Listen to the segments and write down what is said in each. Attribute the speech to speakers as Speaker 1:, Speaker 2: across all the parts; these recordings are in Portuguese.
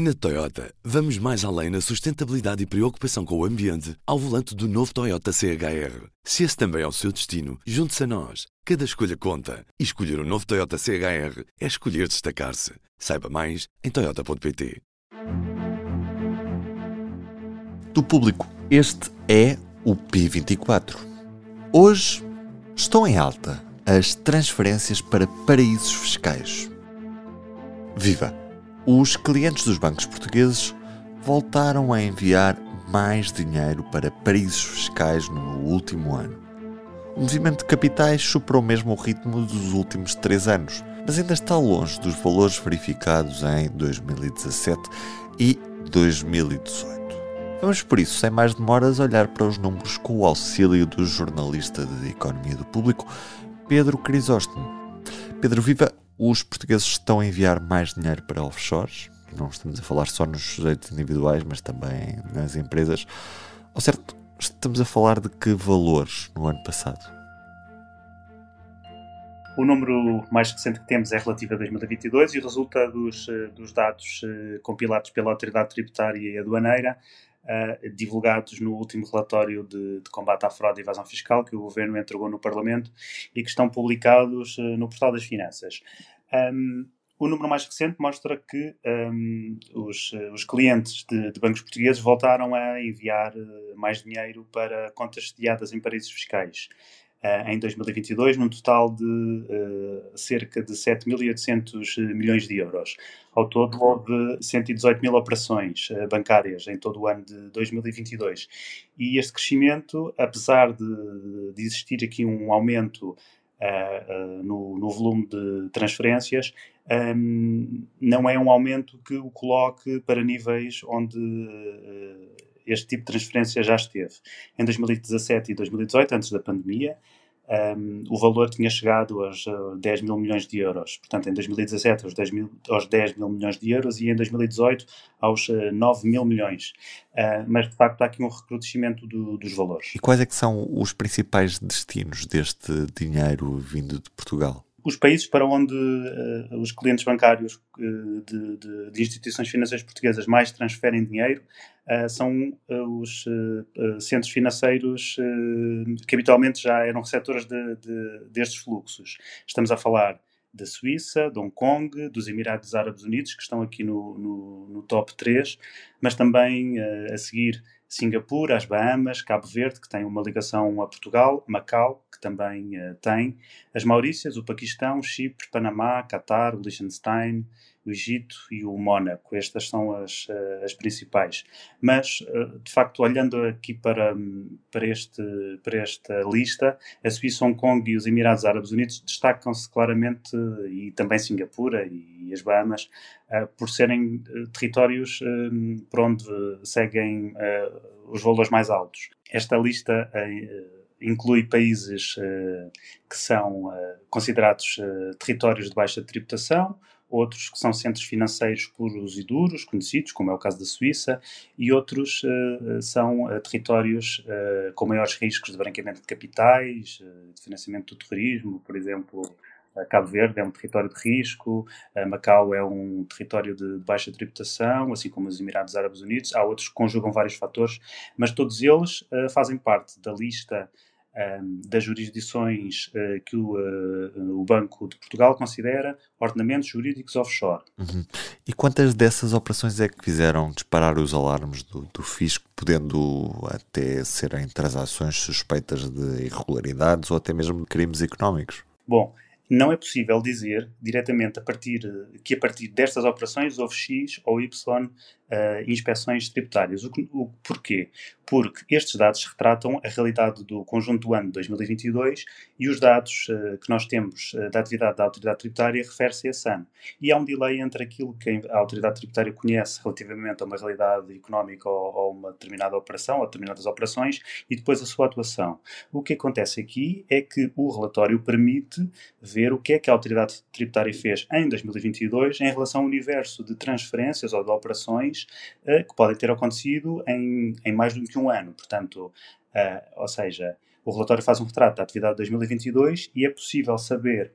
Speaker 1: Na Toyota, vamos mais além na sustentabilidade e preocupação com o ambiente ao volante do novo Toyota CHR. Se esse também é o seu destino, junte-se a nós. Cada escolha conta. E escolher o um novo Toyota CHR é escolher destacar-se. Saiba mais em Toyota.pt.
Speaker 2: Do público, este é o P24. Hoje estão em alta as transferências para paraísos fiscais. Viva! Os clientes dos bancos portugueses voltaram a enviar mais dinheiro para paraísos fiscais no último ano. O movimento de capitais superou mesmo o ritmo dos últimos três anos, mas ainda está longe dos valores verificados em 2017 e 2018. Vamos por isso, sem mais demoras, olhar para os números com o auxílio do jornalista de Economia do Público, Pedro Crisóstomo. Pedro Viva, os portugueses estão a enviar mais dinheiro para offshores. Não estamos a falar só nos sujeitos individuais, mas também nas empresas. Ao certo, estamos a falar de que valores no ano passado?
Speaker 3: O número mais recente que temos é relativo a 2022 e resulta dos, eh, dos dados eh, compilados pela Autoridade Tributária e Aduaneira, uh, divulgados no último relatório de, de, combate à fraude e evasão fiscal que o Governo entregou no Parlamento e que estão publicados uh, no Portal das Finanças. Um, o número mais recente mostra que um, os, os, clientes de, de, bancos portugueses voltaram a enviar mais dinheiro para contas sediadas em paraísos fiscais. Uh, em 2022, num total de uh, cerca de 7.800 milhões de euros. Ao todo, houve 118 mil operações uh, bancárias em todo o ano de 2022. E este crescimento, apesar de, de existir aqui um aumento no, no, volume de transferências, um, não é um aumento que o coloque para níveis onde este tipo de transferência já esteve. Em 2017 e 2018, antes da pandemia, um, o valor tinha chegado aos uh, 10 mil milhões de euros. Portanto, em 2017 aos 10 mil, aos 10 mil milhões de euros e em 2018 aos uh, 9 mil milhões. Uh, mas, de facto, há aqui um recrudescimento do, dos valores.
Speaker 2: E quais é que são os principais destinos deste dinheiro vindo de Portugal?
Speaker 3: Os países para onde uh, os clientes bancários uh, de, de, de, instituições financeiras portuguesas mais transferem dinheiro uh, são os centros financeiros que habitualmente já eram receptores de, destes fluxos. Estamos a falar da Suíça, de Hong Kong, dos Emirados Árabes Unidos, que estão aqui no, no, no top 3, mas também a seguir Singapura, as Bahamas, Cabo Verde, que tem uma ligação a Portugal, Macau, que também uh, tem, as Maurícias, o Paquistão, Chipre, Panamá, Catar, o Liechtenstein, o Egito e o Mónaco. Estas são as, uh, as principais. Mas, uh, de facto, olhando aqui para, para, este, para esta lista, a Suíça, Hong Kong e os Emirados Árabes Unidos destacam-se claramente, e também Singapura e as Bahamas, por serem territórios por onde seguem os valores mais altos. Esta lista inclui países que são considerados territórios de baixa tributação, outros que são centros financeiros puros e duros, conhecidos, como é o caso da Suíça, e outros são territórios com maiores riscos de branqueamento de capitais, de financiamento do terrorismo, por exemplo. Cabo Verde é um território de risco, Macau é um território de baixa tributação, assim como os Emirados Árabes Unidos. Há outros que conjugam vários fatores, mas todos eles fazem parte da lista um, das jurisdições uh, que o, uh, o, Banco de Portugal considera ordenamentos jurídicos offshore.
Speaker 2: Uhum. E quantas dessas operações é que fizeram disparar os alarmes do, do fisco, podendo até serem transações suspeitas de irregularidades ou até mesmo de crimes económicos?
Speaker 3: Bom, não é possível dizer diretamente a partir, que a partir destas operações houve X ou Y uh, inspeções tributárias. O, o, porquê? Porque estes dados retratam a realidade do conjunto do ano de 2022 e os dados uh, que nós temos uh, da atividade da autoridade tributária refere-se a esse ano. E há um delay entre aquilo que a autoridade tributária conhece relativamente a uma realidade económica ou, ou uma determinada operação ou determinadas operações e depois a sua atuação. O que acontece aqui é que o relatório permite ver ver o que é que a autoridade tributária fez em 2022 em relação ao universo de transferências ou de operações uh, que podem ter acontecido em, em mais do que um ano. Portanto, uh, ou seja, o relatório faz um retrato da atividade de 2022 e é possível saber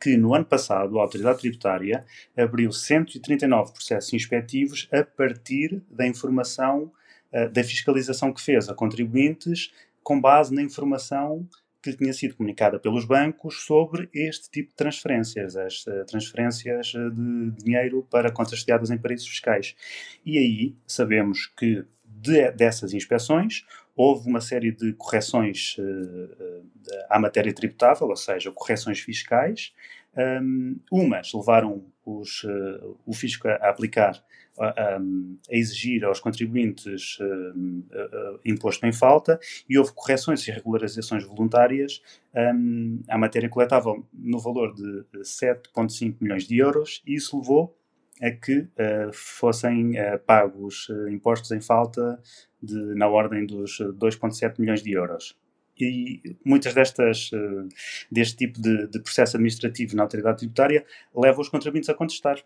Speaker 3: que no ano passado a autoridade tributária abriu 139 processos inspectivos a partir da informação uh, da fiscalização que fez a contribuintes com base na informação que tinha sido comunicada pelos bancos sobre este tipo de transferências, as uh, transferências de dinheiro para contas sediadas em paraísos fiscais. E aí sabemos que de, dessas inspeções houve uma série de correções uh, à matéria tributável, ou seja, correções fiscais. Um, umas levaram os, uh, o fisco a, aplicar, a, a, exigir aos contribuintes uh, imposto em falta, e houve correções e regularizações voluntárias um, à matéria coletável no valor de 7,5 milhões de euros, e isso levou a que uh, fossem uh, pagos impostos em falta de, na ordem dos 2,7 milhões de euros. E muitas destas, deste tipo de, de, processo administrativo na autoridade tributária levam os contribuintes a contestar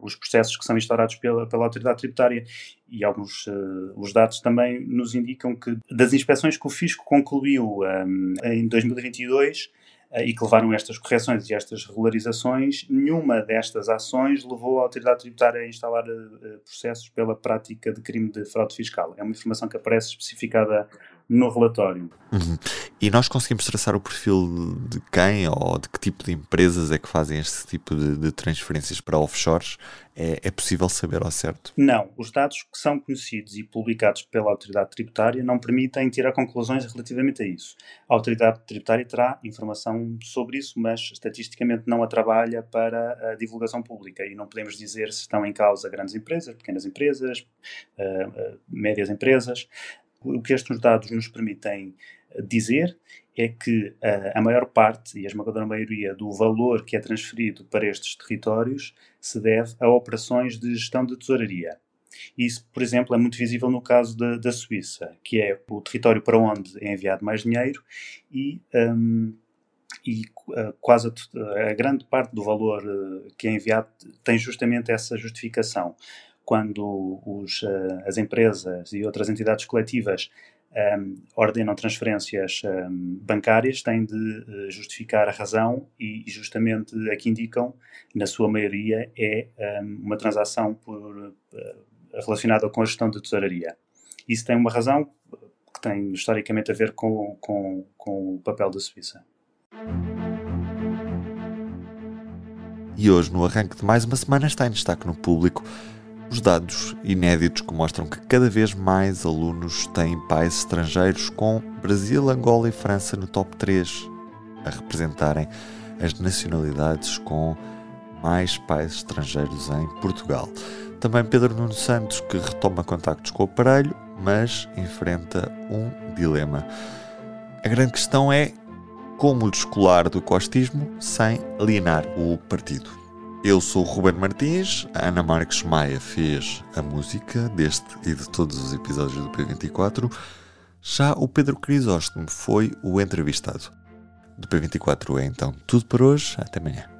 Speaker 3: os processos que são instaurados pela, pela autoridade tributária e alguns os dados também nos indicam que das inspeções que o Fisco concluiu um, em 2022 eh, e que levaram estas correções e estas regularizações, nenhuma destas ações levou a autoridade tributária a instalar uh, processos pela prática de crime de fraude fiscal. É uma informação que aparece especificada no relatório.
Speaker 2: Uhum. E nós conseguimos traçar o perfil de quem ou de que tipo de empresas é que fazem este tipo de, de transferências para offshores? É, é, possível saber ao certo?
Speaker 3: Não. Os dados que são conhecidos e publicados pela autoridade tributária não permitem tirar conclusões relativamente a isso. A autoridade tributária terá informação sobre isso, mas estatisticamente não a trabalha para a divulgação pública e não podemos dizer se estão em causa grandes empresas, pequenas empresas, uh, uh, médias empresas. O que estes dados nos permitem eh, dizer é que eh, a maior parte e a esmagadora maioria do valor que é transferido para estes territórios se deve a operações de gestão de tesouraria. Isso, por exemplo, é muito visível no caso da, da Suíça, que é o território para onde é enviado mais dinheiro e, um, e uh, quase a, a, grande parte do valor uh, que é enviado tem justamente essa justificação quando os, uh, as empresas e outras entidades coletivas um, ehm, ordenam transferências um, ehm, bancárias, têm de uh, justificar a razão e, justamente aqui indicam, na sua maioria, é um, ehm, uma transação por, uh, relacionada com a gestão de tesouraria. Isso tem uma razão que tem historicamente a ver com, com, com o papel da Suíça.
Speaker 2: E hoje, no arranque de mais uma semana, está em destaque no público os dados inéditos que mostram que cada vez mais alunos têm pais estrangeiros, com Brasil, Angola e França no top 3 a representarem as nacionalidades com mais pais estrangeiros em Portugal. Também Pedro Nuno Santos, que retoma contactos com o aparelho, mas enfrenta um dilema. A grande questão é como descolar do costismo sem alienar o partido. Eu sou o Ruben Martins, a Ana Marques Maia fez a música deste e de todos os episódios do P24. Já o Pedro Crisóstomo foi o entrevistado. Do P24 é então tudo por hoje. Até amanhã.